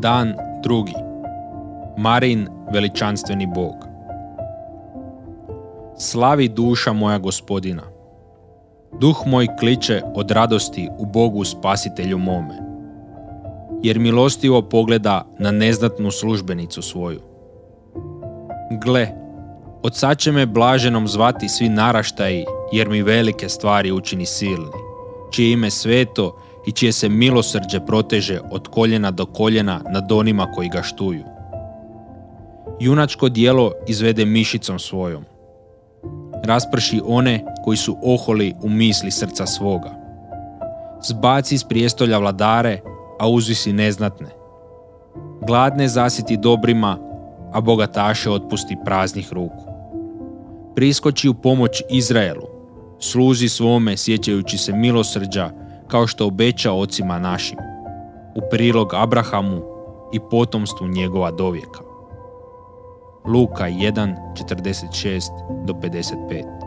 Dan drugi. Marin veličanstveni bog. Slavi duša moja gospodina. Duh moj kliče od radosti u Bogu spasitelju mome. Jer milostivo pogleda na neznatnu službenicu svoju. Gle, od sad će me blaženom zvati svi naraštaji, jer mi velike stvari učini silni, čije ime sveto i čije se milosrđe proteže od koljena do koljena nad onima koji ga štuju. Junačko dijelo izvede mišicom svojom. Rasprši one koji su oholi u misli srca svoga. Zbaci iz prijestolja vladare, a uzvisi neznatne. Gladne zasiti dobrima, a bogataše otpusti praznih ruku. Priskoči u pomoć Izraelu, služi svome sjećajući se milosrđa kao što obeća ocima našim, u prilog Abrahamu i potomstvu njegova dovijeka. Luka 1, 46 do 55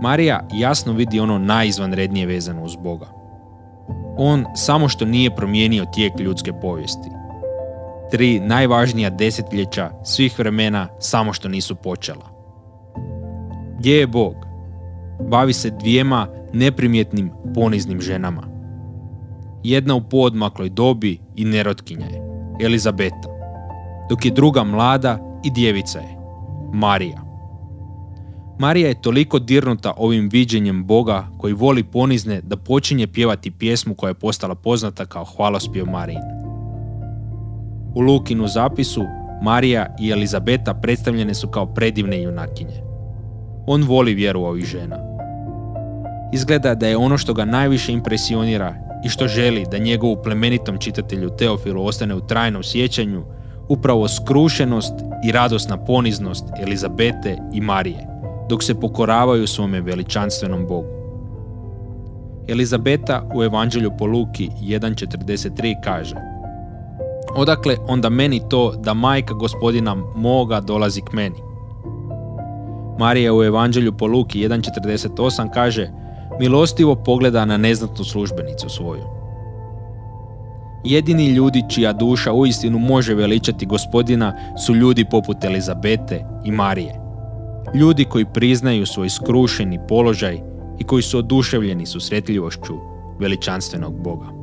Marija jasno vidi ono najizvanrednije vezano uz Boga. On samo što nije promijenio tijek ljudske povijesti. Tri najvažnija desetljeća svih vremena samo što nisu počela. Gdje je Bog? Bavi se dvijema neprimjetnim poniznim ženama. Jedna u podmakloj dobi i nerotkinja je, Elizabeta, dok je druga mlada i djevica je, Marija. Marija je toliko dirnuta ovim viđenjem Boga koji voli ponizne da počinje pjevati pjesmu koja je postala poznata kao hvalospjev Marijin. U Lukinu zapisu Marija i Elizabeta predstavljene su kao predivne junakinje. On voli vjeru ovih žena izgleda da je ono što ga najviše impresionira i što želi da njegovu plemenitom čitatelju Teofilu ostane u trajnom sjećanju upravo skrušenost i radosna poniznost Elizabete i Marije, dok se pokoravaju svome veličanstvenom Bogu. Elizabeta u Evanđelju po Luki 1.43 kaže Odakle onda meni to da majka gospodina moga dolazi k meni? Marija u Evanđelju po Luki 1.48 kaže milostivo pogleda na neznatnu službenicu svoju. Jedini ljudi čija duša uistinu može veličati gospodina su ljudi poput Elizabete i Marije. Ljudi koji priznaju svoj skrušeni položaj i koji su oduševljeni susretljivošću veličanstvenog Boga.